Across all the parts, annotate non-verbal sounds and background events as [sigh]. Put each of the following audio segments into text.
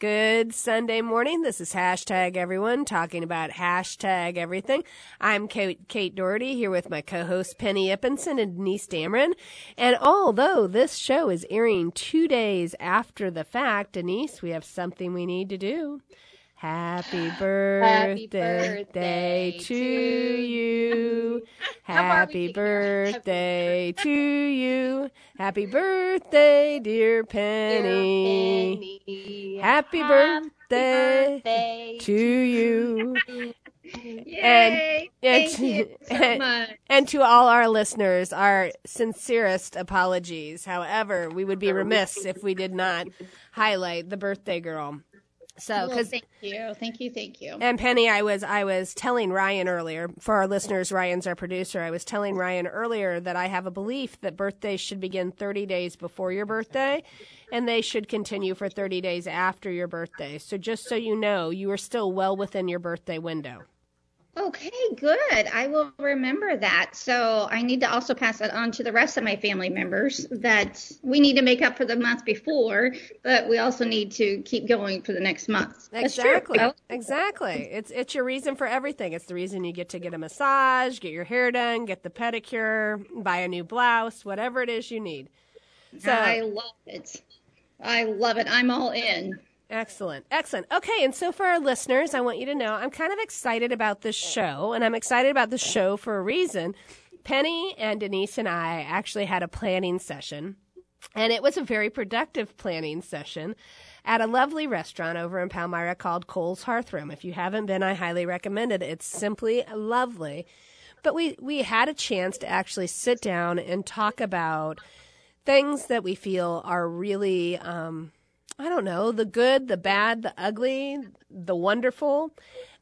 Good Sunday morning. This is hashtag everyone talking about hashtag everything. I'm Kate, Doherty here with my co-host Penny Ippenson and Denise Dameron. And although this show is airing two days after the fact, Denise, we have something we need to do. Happy birthday, birthday to to you. How far are we [laughs] Happy birthday to you. Happy birthday, dear Penny. Penny. Happy birthday birthday to you. Yay! and- Thank you [laughs] so and- much. And to all our listeners, our sincerest apologies. However, we would be remiss if we did not highlight the birthday girl. So, oh, Well, thank you, thank you, thank you. and Penny, I was I was telling Ryan earlier for our listeners. Ryan's our producer. I was telling Ryan earlier that I have a belief that birthdays should begin 30 days before your birthday, and they should continue for 30 days after your birthday. So just so you know, you are still well within your birthday window. Okay, good. I will remember that. So I need to also pass that on to the rest of my family members that we need to make up for the month before, but we also need to keep going for the next month. Exactly. Oh. Exactly. It's it's your reason for everything. It's the reason you get to get a massage, get your hair done, get the pedicure, buy a new blouse, whatever it is you need. So I love it. I love it. I'm all in. Excellent. Excellent. Okay, and so for our listeners, I want you to know I'm kind of excited about this show, and I'm excited about the show for a reason. Penny and Denise and I actually had a planning session, and it was a very productive planning session at a lovely restaurant over in Palmyra called Cole's Hearthroom. If you haven't been, I highly recommend it. It's simply lovely. But we, we had a chance to actually sit down and talk about things that we feel are really um, I don't know, the good, the bad, the ugly, the wonderful.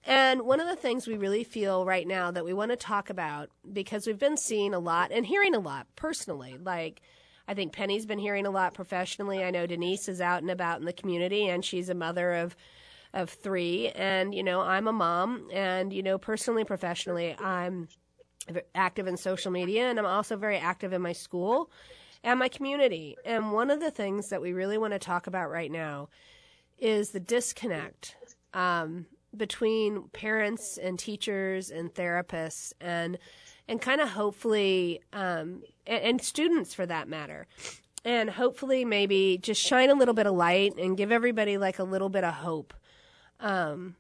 And one of the things we really feel right now that we want to talk about, because we've been seeing a lot and hearing a lot personally, like I think Penny's been hearing a lot professionally. I know Denise is out and about in the community and she's a mother of of three and you know I'm a mom and you know personally professionally I'm active in social media and I'm also very active in my school and my community. And one of the things that we really want to talk about right now is the disconnect um, between parents and teachers and therapists and and kind of hopefully um, and, and students for that matter. And hopefully, maybe just shine a little bit of light and give everybody like a little bit of hope. Um,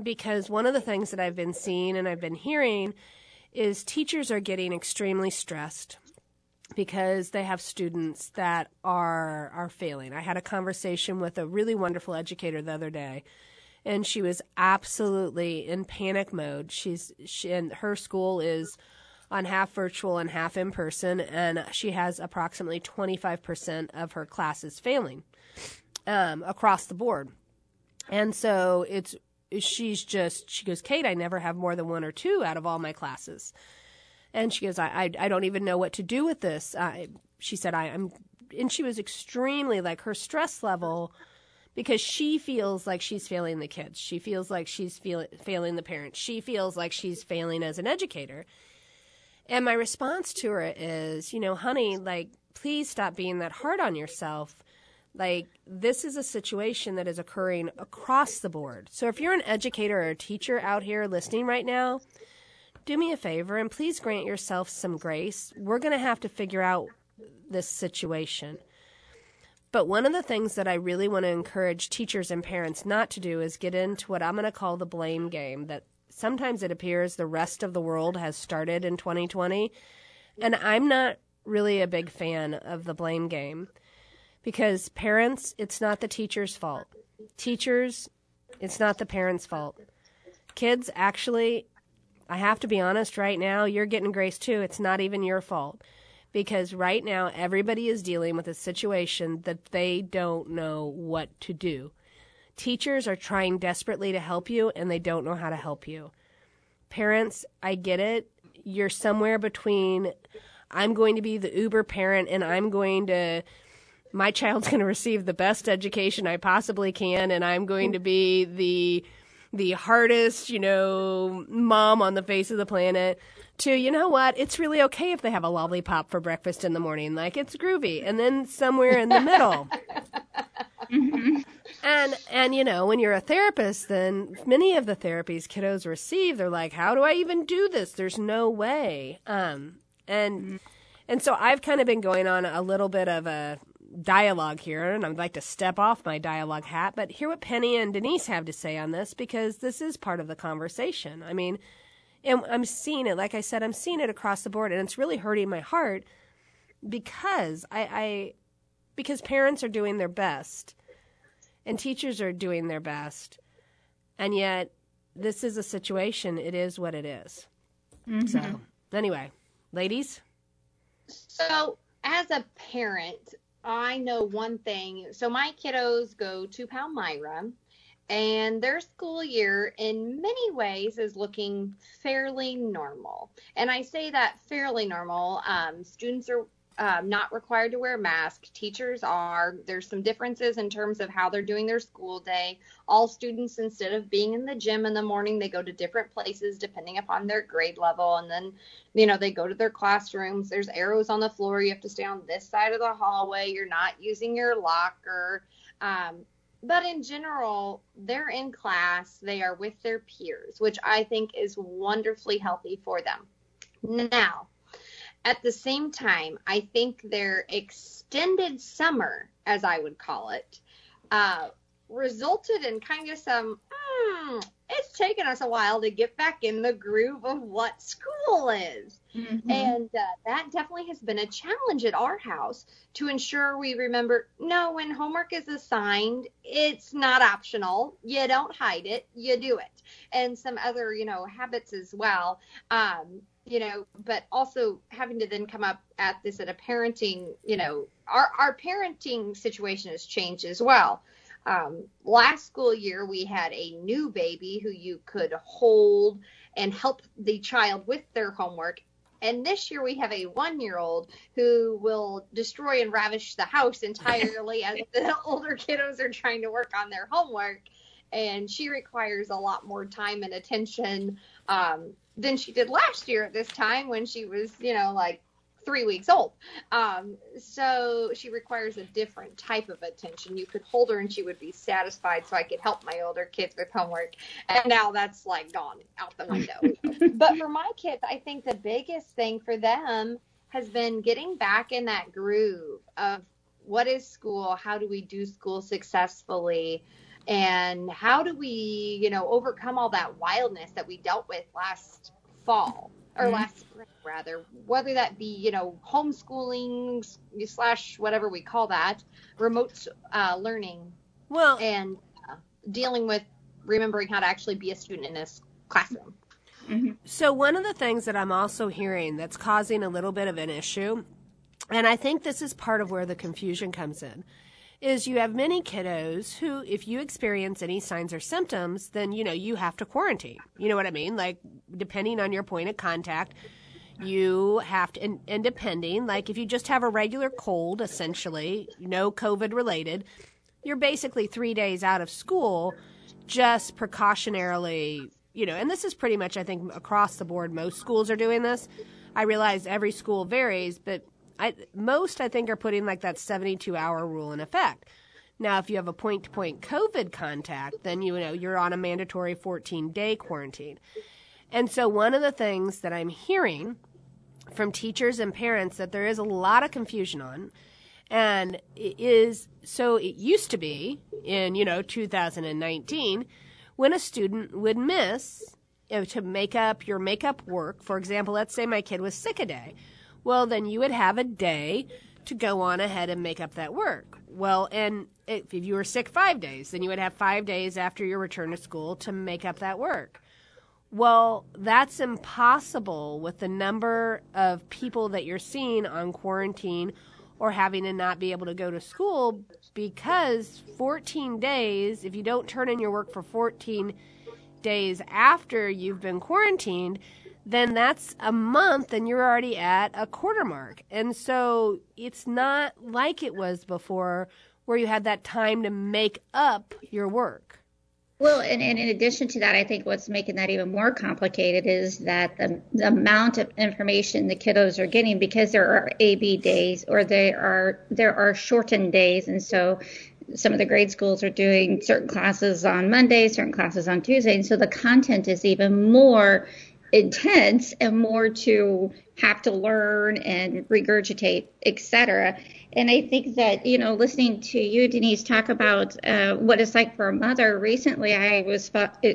because one of the things that I've been seeing and I've been hearing is teachers are getting extremely stressed because they have students that are are failing. I had a conversation with a really wonderful educator the other day and she was absolutely in panic mode. She's she and her school is on half virtual and half in person and she has approximately 25% of her classes failing um, across the board. And so it's she's just she goes, "Kate, I never have more than one or two out of all my classes." And she goes, I, I, I don't even know what to do with this. I, she said, I, I'm, and she was extremely like her stress level because she feels like she's failing the kids. She feels like she's feel, failing the parents. She feels like she's failing as an educator. And my response to her is, you know, honey, like, please stop being that hard on yourself. Like, this is a situation that is occurring across the board. So if you're an educator or a teacher out here listening right now, do me a favor and please grant yourself some grace. We're going to have to figure out this situation. But one of the things that I really want to encourage teachers and parents not to do is get into what I'm going to call the blame game that sometimes it appears the rest of the world has started in 2020. And I'm not really a big fan of the blame game because parents, it's not the teacher's fault. Teachers, it's not the parents' fault. Kids, actually, I have to be honest right now, you're getting grace too. It's not even your fault. Because right now, everybody is dealing with a situation that they don't know what to do. Teachers are trying desperately to help you and they don't know how to help you. Parents, I get it. You're somewhere between I'm going to be the uber parent and I'm going to my child's [laughs] going to receive the best education I possibly can and I'm going to be the the hardest, you know, mom on the face of the planet to, you know what, it's really okay if they have a lollipop for breakfast in the morning. Like it's groovy. And then somewhere in the middle. [laughs] And and you know, when you're a therapist, then many of the therapies kiddos receive, they're like, How do I even do this? There's no way. Um and and so I've kind of been going on a little bit of a dialogue here, and I'd like to step off my dialogue hat, but hear what Penny and Denise have to say on this because this is part of the conversation. I mean, and I'm seeing it, like I said, I'm seeing it across the board, and it's really hurting my heart because I, I because parents are doing their best and teachers are doing their best, and yet this is a situation. It is what it is. Mm-hmm. So anyway, ladies. So, as a parent, I know one thing. So, my kiddos go to Palmyra, and their school year, in many ways, is looking fairly normal. And I say that fairly normal. Um, students are not required to wear a mask. Teachers are. There's some differences in terms of how they're doing their school day. All students, instead of being in the gym in the morning, they go to different places depending upon their grade level. And then, you know, they go to their classrooms. There's arrows on the floor. You have to stay on this side of the hallway. You're not using your locker. Um, but in general, they're in class. They are with their peers, which I think is wonderfully healthy for them. Now, at the same time, I think their extended summer, as I would call it, uh, resulted in kind of some, hmm, it's taken us a while to get back in the groove of what school is. Mhm. And uh, that definitely has been a challenge at our house to ensure we remember no, when homework is assigned, it's not optional. You don't hide it, you do it. And some other, you know, habits as well. Um, you know, but also having to then come up at this at a parenting, you know, our, our parenting situation has changed as well. Um, last school year, we had a new baby who you could hold and help the child with their homework. And this year, we have a one year old who will destroy and ravish the house [laughs] entirely as the older kiddos are trying to work on their homework. And she requires a lot more time and attention um, than she did last year at this time when she was, you know, like three weeks old. Um, so she requires a different type of attention. You could hold her and she would be satisfied, so I could help my older kids with homework. And now that's like gone out the window. [laughs] but for my kids, I think the biggest thing for them has been getting back in that groove of what is school? How do we do school successfully? And how do we, you know, overcome all that wildness that we dealt with last fall or Mhm. last spring rather whether that be you know homeschooling slash whatever we call that remote uh, learning Well, and uh, dealing with remembering how to actually be a student in this classroom Mhm. So, one of the things that I'm also hearing that's causing a little bit of an issue, and I think this is part of where the confusion comes in, is you have many kiddos who, if you experience any signs or symptoms, then, you know, you have to quarantine. You know what I mean? Like, depending on your point of contact, you have to, and, and depending, like, if you just have a regular cold, essentially, no COVID related, you're basically three days out of school just precautionarily, you know, and this is pretty much, I think, across the board. Most schools are doing this. I realize every school varies, but I, most, I think, are putting like that 72 hour rule in effect. Now, if you have a point to point COVID contact, then you know you're on a mandatory 14 day quarantine. And so, one of the things that I'm hearing from teachers and parents that there is a lot of confusion on and it is so it used to be in you know 2019 when a student would miss you know, to make up your makeup work for example let's say my kid was sick a day well then you would have a day to go on ahead and make up that work. Well and if you were sick five days then you would have five days after your return to school to make up that work. Well, that's impossible with the number of people that you're seeing on quarantine or having to not be able to go to school because 14 days, if you don't turn in your work for 14 days after you've been quarantined, then that's a month and you're already at a quarter mark. And so it's not like it was before where you had that time to make up your work. Well, and, and in addition to that, I think what's making that even more complicated is that the, the amount of information the kiddos are getting because there are AB days or there are there are shortened days, and so some of the grade schools are doing certain classes on Monday, certain classes on Tuesday, and so the content is even more intense and more to have to learn and regurgitate, etc. And I think that, you know, listening to you, Denise, talk about uh, what it's like for a mother, recently I was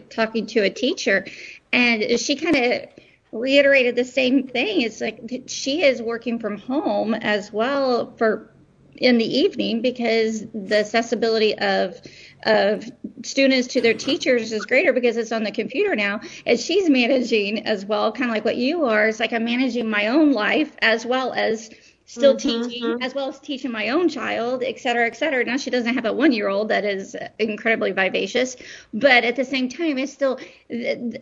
talking to a teacher and she kind of reiterated the same thing. It's like she is working from home as well for in the evening because the accessibility of of students to their teachers is greater because it's on the computer now and she's managing as well kind of like what you are. It's like i'm managing my own life as well as still mm-hmm, teaching mm-hmm. as well as teaching my own child et cetera et cetera. Now she doesn't have a one year old that is incredibly vivacious but at the same time it's still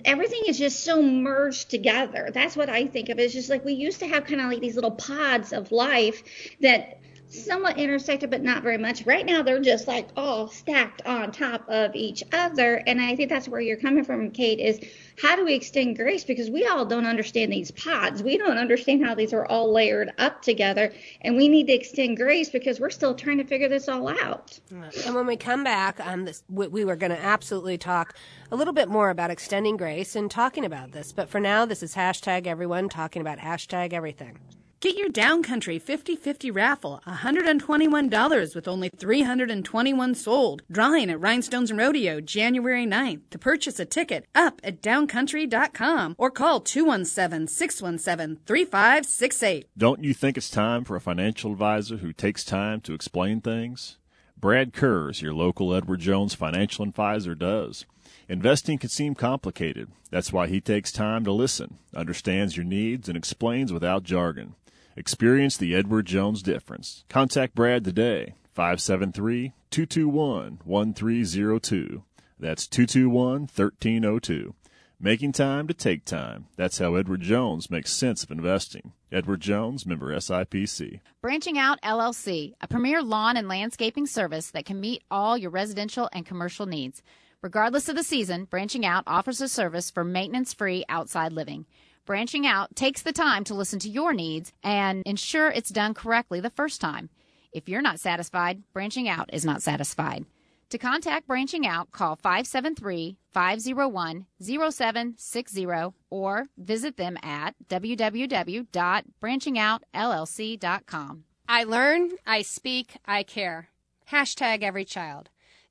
everything is just so merged together. That's what i think of. It's just like we used to have kind of like these little pods of life that somewhat intersected, but not very much. Right now, they're just like all stacked on top of each other. And I think that's where you're coming from, Kate, is how do we extend grace? Because we all don't understand these pods. We don't understand how these are all layered up together. And we need to extend grace because we're still trying to figure this all out. And when we come back, um, this, we were going to absolutely talk a little bit more about extending grace and talking about this. But for now, this is hashtag everyone talking about hashtag everything. Get your Downcountry 50-50 raffle, $121 with only 321 sold. Drawing at Rhinestones and Rodeo January 9th. To purchase a ticket, up at downcountry.com or call 217-617-3568. Don't you think it's time for a financial advisor who takes time to explain things? Brad Kurz, your local Edward Jones financial advisor, does. Investing can seem complicated. That's why he takes time to listen, understands your needs, and explains without jargon. Experience the Edward Jones difference. Contact Brad today, 573 221 1302. That's 221 1302. Making time to take time. That's how Edward Jones makes sense of investing. Edward Jones, member SIPC. Branching Out LLC, a premier lawn and landscaping service that can meet all your residential and commercial needs. Regardless of the season, Branching Out offers a service for maintenance free outside living. Branching Out takes the time to listen to your needs and ensure it's done correctly the first time. If you're not satisfied, Branching Out is not satisfied. To contact Branching Out, call 573 501 0760 or visit them at www.branchingoutllc.com. I learn, I speak, I care. Hashtag every child.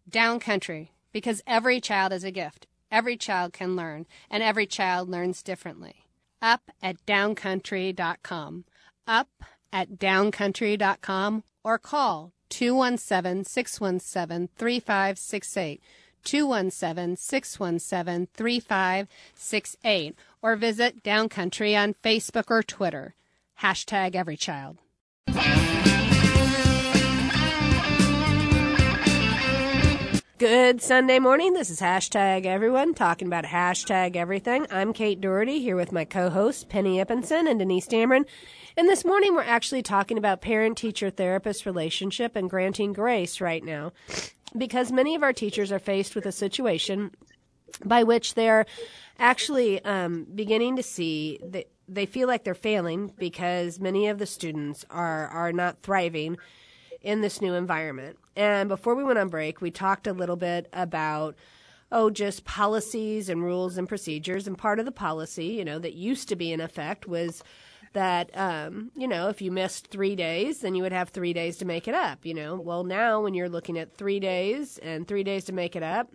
Down country, because every child is a gift. Every child can learn, and every child learns differently up at downcountry.com. Up at downcountry.com or call 217 617 3568. 217 617 3568 or visit Downcountry on Facebook or Twitter. Hashtag every child. Good Sunday morning. This is hashtag everyone talking about hashtag everything. I'm Kate Doherty here with my co-hosts Penny Ippenson and Denise Dameron. And this morning we're actually talking about parent teacher therapist relationship and granting grace right now because many of our teachers are faced with a situation by which they're actually um, beginning to see that they feel like they're failing because many of the students are are not thriving in this new environment. And before we went on break, we talked a little bit about oh, just policies and rules and procedures. And part of the policy, you know, that used to be in effect was that, um, you know, if you missed three days, then you would have three days to make it up, you know. Well, now when you're looking at three days and three days to make it up,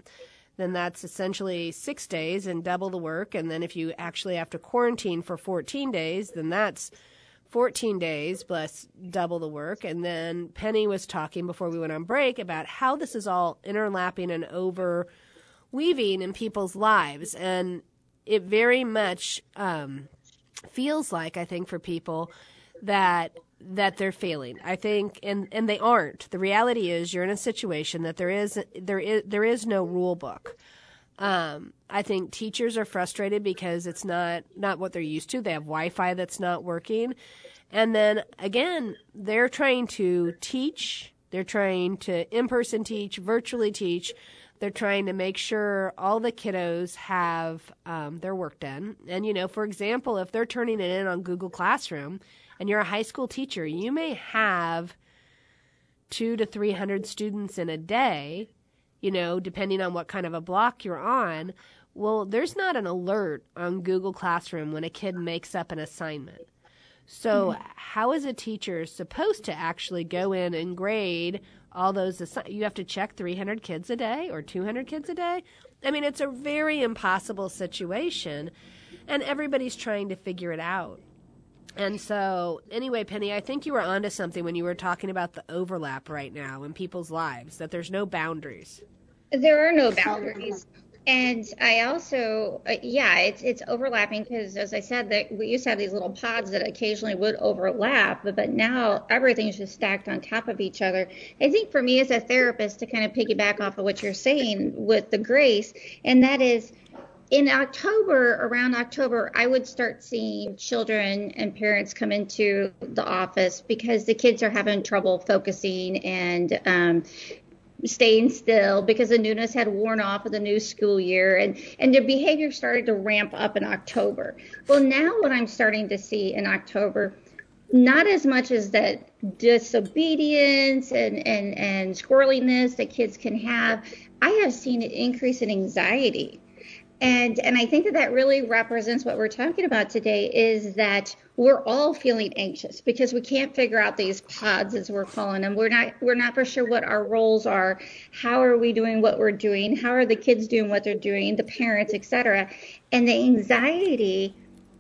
then that's essentially six days and double the work. And then if you actually have to quarantine for 14 days, then that's 14 days double the work. And then Penny was talking before we went on break about how this is all interlapping and over weaving in people's lives. And it very much um, feels like, I think, for people that that they're failing. I think and and they aren't. The reality is you're in a situation that there is there is there is no rule book. Um, I think teachers are frustrated because it's not not what they're used to. They have Wi-Fi that's not working, and then again, they're trying to teach. They're trying to in-person teach, virtually teach They're trying to make sure all the kiddos have um, their work done. And, you know, for example, if they're turning it in on Google Classroom and you're a high school teacher, you may have two to 300 students in a day, you know, depending on what kind of a block you're on. Well, there's not an alert on Google Classroom when a kid makes up an assignment. So, mm-hmm. how is a teacher supposed to actually go in and grade all those? Assi- you have to check 300 kids a day or 200 kids a day. I mean, it's a very impossible situation, and everybody's trying to figure it out. And so, anyway, Penny, I think you were onto something when you were talking about the overlap right now in people's lives, that there's no boundaries. There are no boundaries. And I also, uh, yeah, it's it's overlapping because, as I said, that we used to have these little pods that occasionally would overlap, but, but now everything's just stacked on top of each other. I think for me as a therapist, to kind of piggyback off of what you're saying with the grace, and that is in October, around October, I would start seeing children and parents come into the office because the kids are having trouble focusing and um, staying still because the newness had worn off of the new school year and and their behavior started to ramp up in October. Well, now what I'm starting to see in October not as much as that disobedience and, and, and squirreliness that kids can have. I have seen an increase in anxiety and and I think that that really represents what we're talking about today is that we're all feeling anxious because we can't figure out these pods as we're calling them. We're not we're not for sure what our roles are. How are we doing what we're doing? How are the kids doing what they're doing? The parents, etc. And the anxiety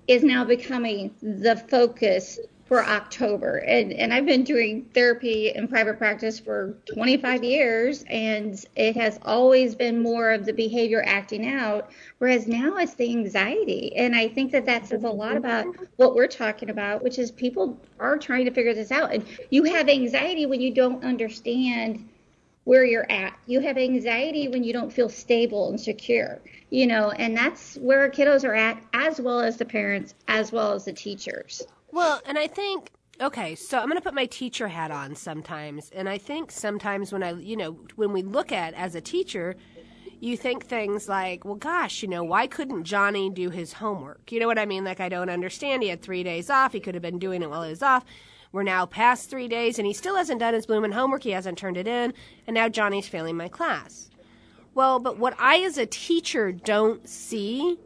is now becoming the focus for October. And and I've been doing therapy in private practice for 25 years and it has always been more of the behavior acting out whereas now it's the anxiety. And I think that that says a lot about what we're talking about, which is people are trying to figure this out. And you have anxiety when you don't understand where you're at. You have anxiety when you don't feel stable and secure, you know, and that's where kiddos are at, as well as the parents, as well as the teachers. Well, and I think okay, so I'm going to put my teacher hat on sometimes, and I think sometimes when I, you know, when we look at as a teacher, you think things like, well, gosh, you know, why couldn't Johnny do his homework? You know what I mean? Like, I don't understand. He had three days off. He could have been doing it while he was off. We're now past three days, and he still hasn't done his blooming homework. He hasn't turned it in, and now Johnny's failing my class. Well, but what I, as a teacher, don't see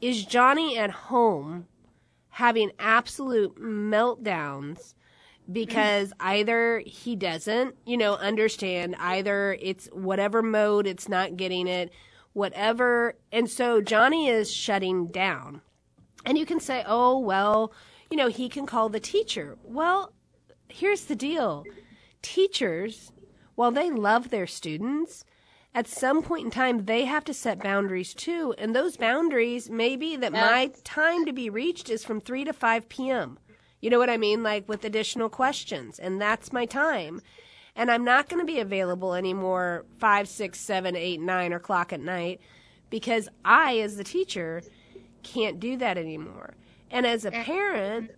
is Johnny at home having absolute meltdowns because [laughs] either he doesn't, you know, understand, either it's whatever mode it's not getting it, whatever. And so Johnny is shutting down. And you can say, oh, well, you know, he can call the teacher. Well, here's the deal teachers, while they love their students, at some point in time they have to set boundaries too and those boundaries may be that my time to be reached is from 3 to 5 p.m you know what i mean? Like with additional questions and that's my time. And i'm not going to be available anymore 5 6 7 8 9 o'clock at night because i as the teacher can't do that anymore. And as a parent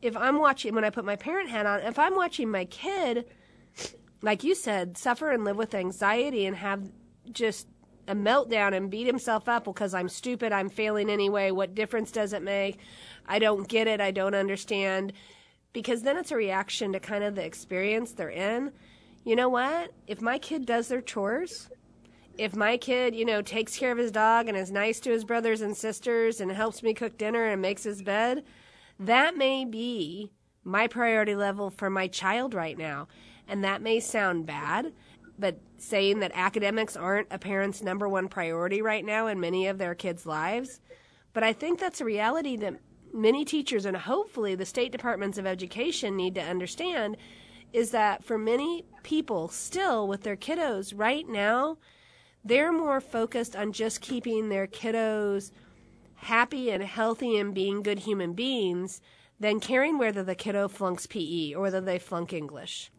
if i'm watching when i put my parent hat on if i'm watching my kid like you said, suffer and live with anxiety and have just a meltdown and beat himself up because I'm stupid, I'm failing anyway, what difference does it make? I don't get it, I don't understand. Because then it's a reaction to kind of the experience they're in. You know what? If my kid does their chores, if my kid, you know, takes care of his dog and is nice to his brothers and sisters and helps me cook dinner and makes his bed, that may be my priority level for my child right now. And that may sound bad, but saying that academics aren't a parent's number one priority right now in many of their kids' lives. But I think that's a reality that many teachers and hopefully the state departments of education need to understand is that for many people still with their kiddos right now, they're more focused on just keeping their kiddos happy and healthy and being good human beings than caring whether the kiddo flunks PE or whether they flunk English.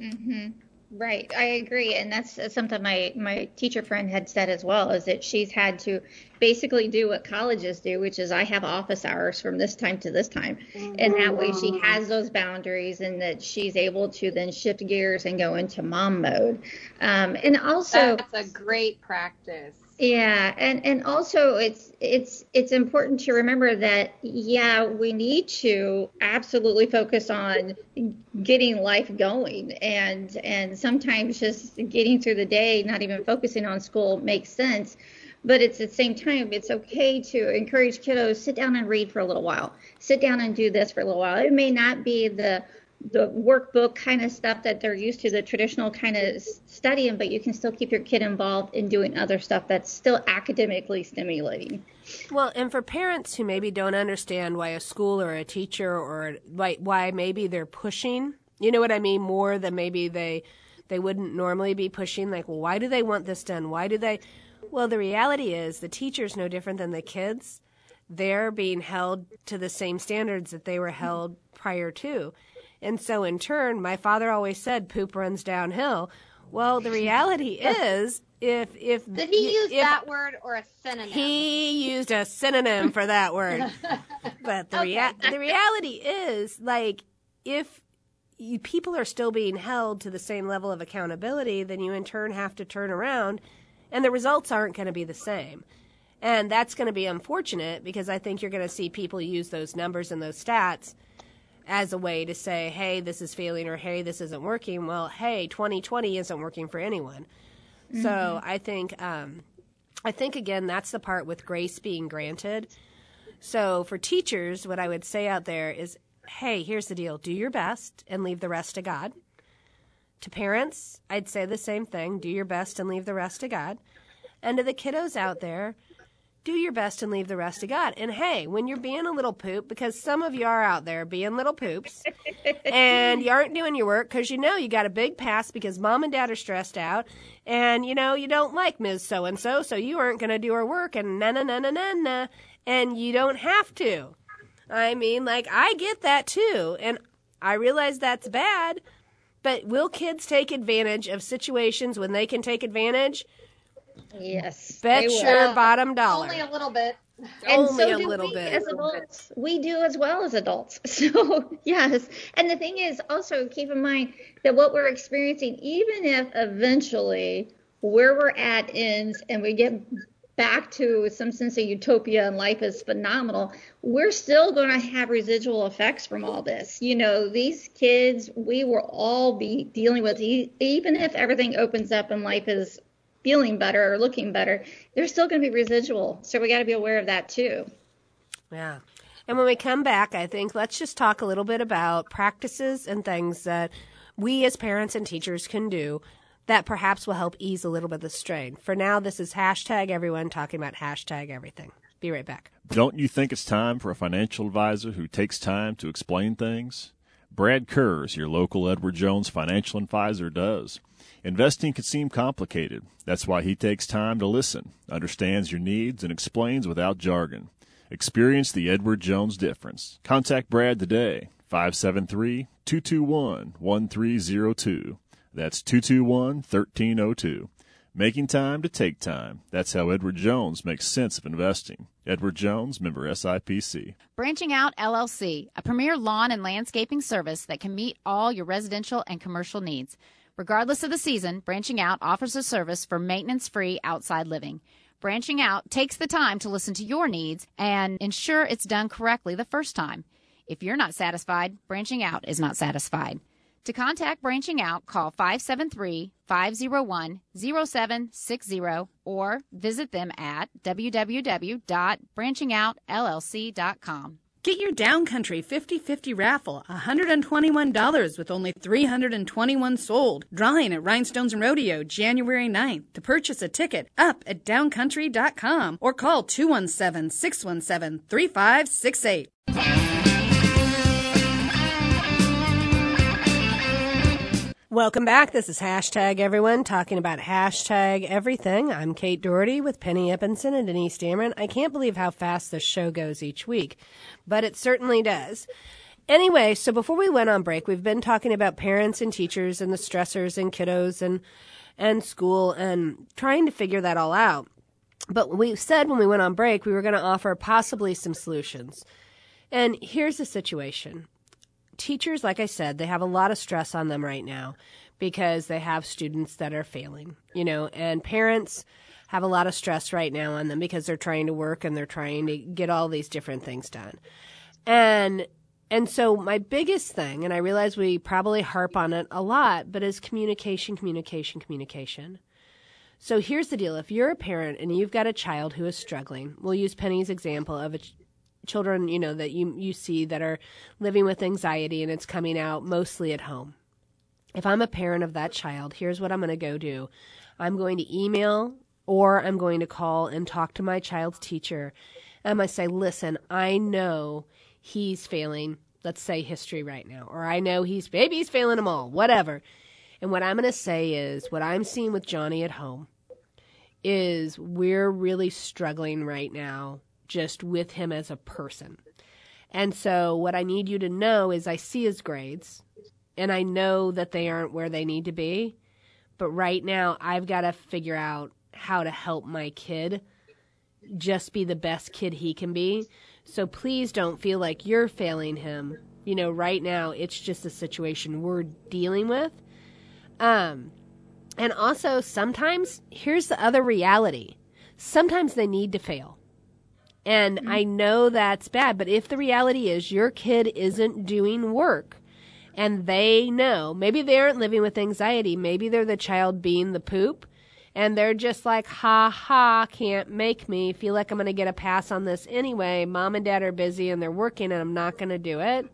Mm-hmm. Right, I agree, and that's something my my teacher friend had said as well. Is that she's had to basically do what colleges do, which is I have office hours from this time to this time, and that way she has those boundaries, and that she's able to then shift gears and go into mom mode. Um, and also, That's a great practice. Yeah, and and also it's it's it's important to remember that yeah, we need to absolutely focus on getting life going and and sometimes just getting through the day, not even focusing on school makes sense. But it's at the same time, it's okay to encourage kiddos sit down and read for a little while. Sit down and do this for a little while. It may not be the the workbook kind of stuff that they're used to, the traditional kind of studying, but you can still keep your kid involved in doing other stuff that's still academically stimulating. Well, and for parents who maybe don't understand why a school or a teacher or why, why maybe they're pushing, you know what I mean, more than maybe they they wouldn't normally be pushing. Like, well, why do they want this done? Why do they? Well, the reality is the teacher's no different than the kids. They're being held to the same standards that they were held prior to. And so, in turn, my father always said, "Poop runs downhill." Well, the reality [laughs] is, if if Did he use if that word or a synonym? he used a synonym for that word, [laughs] but the rea- the reality is, like, if you, people are still being held to the same level of accountability, then you in turn have to turn around, and the results aren't going to be the same. And that's going to be unfortunate because I think you're going to see people use those numbers and those stats as a way to say, hey, this is failing or hey, this isn't working. Well, hey, 2020 isn't working for anyone. So I think, um, I think again, that's the part with grace being granted. So for teachers, what I would say out there is, hey, here's the deal: do your best and leave the rest to God. To parents, I'd say the same thing: do your best and leave the rest to God. And to the kiddos out there, do your best and leave the rest to God. And hey, when you're being a little poop, because some of you are out there being little poops, [laughs] and you aren't doing your work because you know you got a big pass because mom and dad are stressed out, and you know you don't like Ms. So and so, so you aren't going to do her work, and na na na na na na, and you don't have to. I mean, like I get that too, and I realize that's bad. But will kids take advantage of situations when they can take advantage? Yes. Bet they will. your bottom dollar. Only a little bit. and Only so a do little we bit. as adults. We do as well as adults. [laughs] So yes, and the thing is, also keep in mind that what we're experiencing, even if eventually where we're at ends and we get back to some sense of utopia and life is phenomenal, we're still going to have residual effects from all this. You know, these kids, we will all be dealing with, e- even if everything opens up and life is feeling better or looking better, there's still going to be residual. So we got to be aware of that too. Yeah. And when we come back, I think let's just talk a little bit about practices and things that we as parents and teachers can do that perhaps will help ease a little bit of the strain. For now, this is hashtag everyone talking about hashtag everything. Be right back. Don't you think it's time for a financial advisor who takes time to explain things? Brad Kurz, your local Edward Jones financial advisor, does. Investing can seem complicated. That's why he takes time to listen, understands your needs, and explains without jargon. Experience the Edward Jones difference. Contact Brad today, 573 221 1302. That's 221 1302. Making time to take time. That's how Edward Jones makes sense of investing. Edward Jones, member SIPC. Branching Out LLC, a premier lawn and landscaping service that can meet all your residential and commercial needs. Regardless of the season, Branching Out offers a service for maintenance free outside living. Branching Out takes the time to listen to your needs and ensure it's done correctly the first time. If you're not satisfied, Branching Out is not satisfied. To contact Branching Out, call 573 501 0760 or visit them at www.branchingoutllc.com. Get your Downcountry 50-50 raffle, $121 with only 321 sold. Drawing at Rhinestones and Rodeo January 9th. To purchase a ticket, up at downcountry.com or call 217-617-3568. Welcome back. This is hashtag everyone talking about hashtag everything. I'm Kate Doherty with Penny Eppenson and Denise Dameron. I can't believe how fast this show goes each week, but it certainly does. Anyway, so before we went on break, we've been talking about parents and teachers and the stressors and kiddos and and school and trying to figure that all out. But we said when we went on break we were going to offer possibly some solutions. And here's the situation. Teachers, like I said, they have a lot of stress on them right now because they have students that are failing, you know, and parents have a lot of stress right now on them because they're trying to work and they're trying to get all these different things done. And and so my biggest thing, and I realize we probably harp on it a lot, but is communication, communication, communication. So here's the deal. If you're a parent and you've got a child who is struggling, we'll use Penny's example of a children, you know, that you you see that are living with anxiety and it's coming out mostly at home. If I'm a parent of that child, here's what I'm going to go do. I'm going to email or I'm going to call and talk to my child's teacher. And to say, listen, I know he's failing, let's say history right now, or I know he's he's failing them all, whatever. And what I'm going to say is what I'm seeing with Johnny at home is we're really struggling right now just with him as a person. And so what I need you to know is I see his grades and I know that they aren't where they need to be. But right now I've got to figure out how to help my kid just be the best kid he can be. So please don't feel like you're failing him. You know, right now it's just a situation we're dealing with. Um and also sometimes here's the other reality. Sometimes they need to fail. And mm-hmm. I know that's bad, but if the reality is your kid isn't doing work and they know, maybe they aren't living with anxiety, maybe they're the child being the poop and they're just like, ha ha, can't make me feel like I'm going to get a pass on this anyway. Mom and dad are busy and they're working and I'm not going to do it.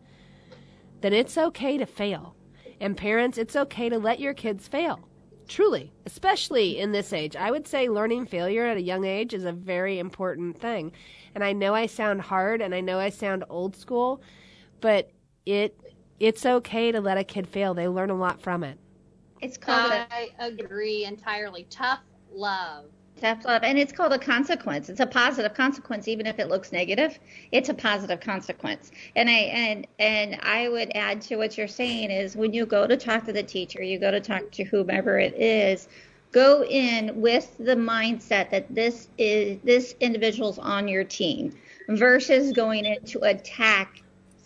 Then it's okay to fail. And parents, it's okay to let your kids fail. Truly, especially in this age. I would say learning failure at a young age is a very important thing. And I know I sound hard and I know I sound old school, but it it's okay to let a kid fail. They learn a lot from it. It's called a I agree entirely. Tough love. tough love, and it's called a consequence. It's a positive consequence, even if it looks negative. It's a positive consequence. And I and and I would add to what you're saying is when you go to talk to the teacher, you go to talk to whomever it is. Go in with the mindset that this is this individual's on your team versus going in to attack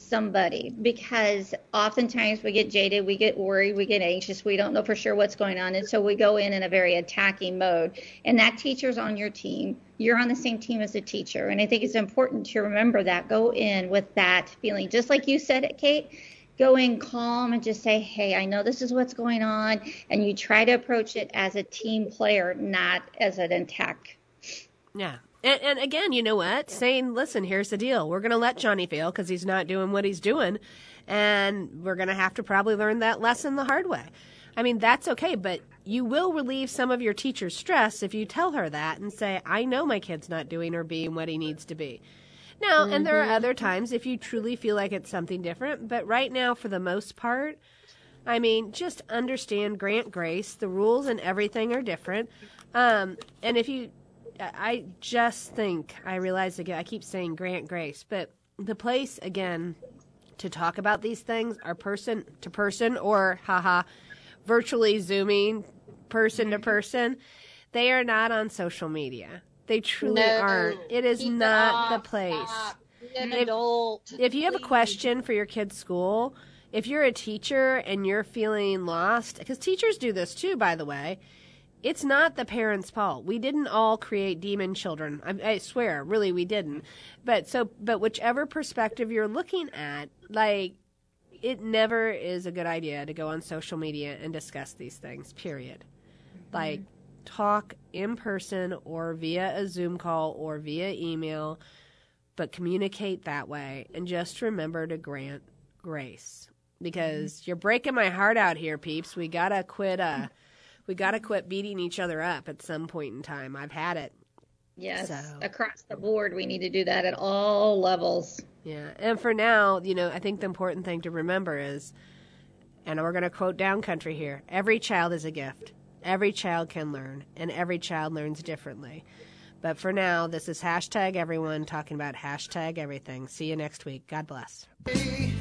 somebody because oftentimes we get jaded, we get worried, we get anxious, we don't know for sure what's going on. And so we go in in a very attacking mode. And that teacher's on your team. You're on the same team as the teacher. And I think it's important to remember that. Go in with that feeling. Just like you said it, Kate, go in calm and just say, hey, I know this is what's going on. And you try to approach it as a team player, not as an attack. Yeah. And, and again, you know what? Saying, listen, here's the deal. We're going to let Johnny fail because he's not doing what he's doing. And we're going to have to probably learn that lesson the hard way. I mean, that's okay, but you will relieve some of your teacher's stress if you tell her that and say, I know my kid's not doing or being what he needs to be. Now, and there are other times if you truly feel like it's something different, but right now, for the most part, I mean, just understand grant grace. The rules and everything are different. Um, and if you I just think I realize again. I keep saying grant grace, but the place again to talk about these things are person to person or haha, virtually zooming person to person. They are not on social media. They truly No. aren't. It is Keep it not the place. Stop. An If- adult. If you have a question for your kid's school, if you're a teacher and you're feeling lost, because teachers do this too, by the way, it's not the parents' fault. We didn't all create demon children. I, I swear, really, we didn't. But so, but whichever perspective you're looking at, like, it never is a good idea to go on social media and discuss these things. Period. Like, talk in person or via a Zoom call or via email but communicate that way and just remember to grant grace. Because you're breaking my heart out here peeps. We gotta quit uh we gotta quit beating each other up at some point in time. I've had it. Yes, So- across the board, we need to do that at all levels. yeah and for now you know i think the important thing to remember is and we're going to quote down country here every child is a gift Every child can learn, and every child learns differently. But for now, this is hashtag everyone talking about hashtag everything. See you next week. God bless. Hey,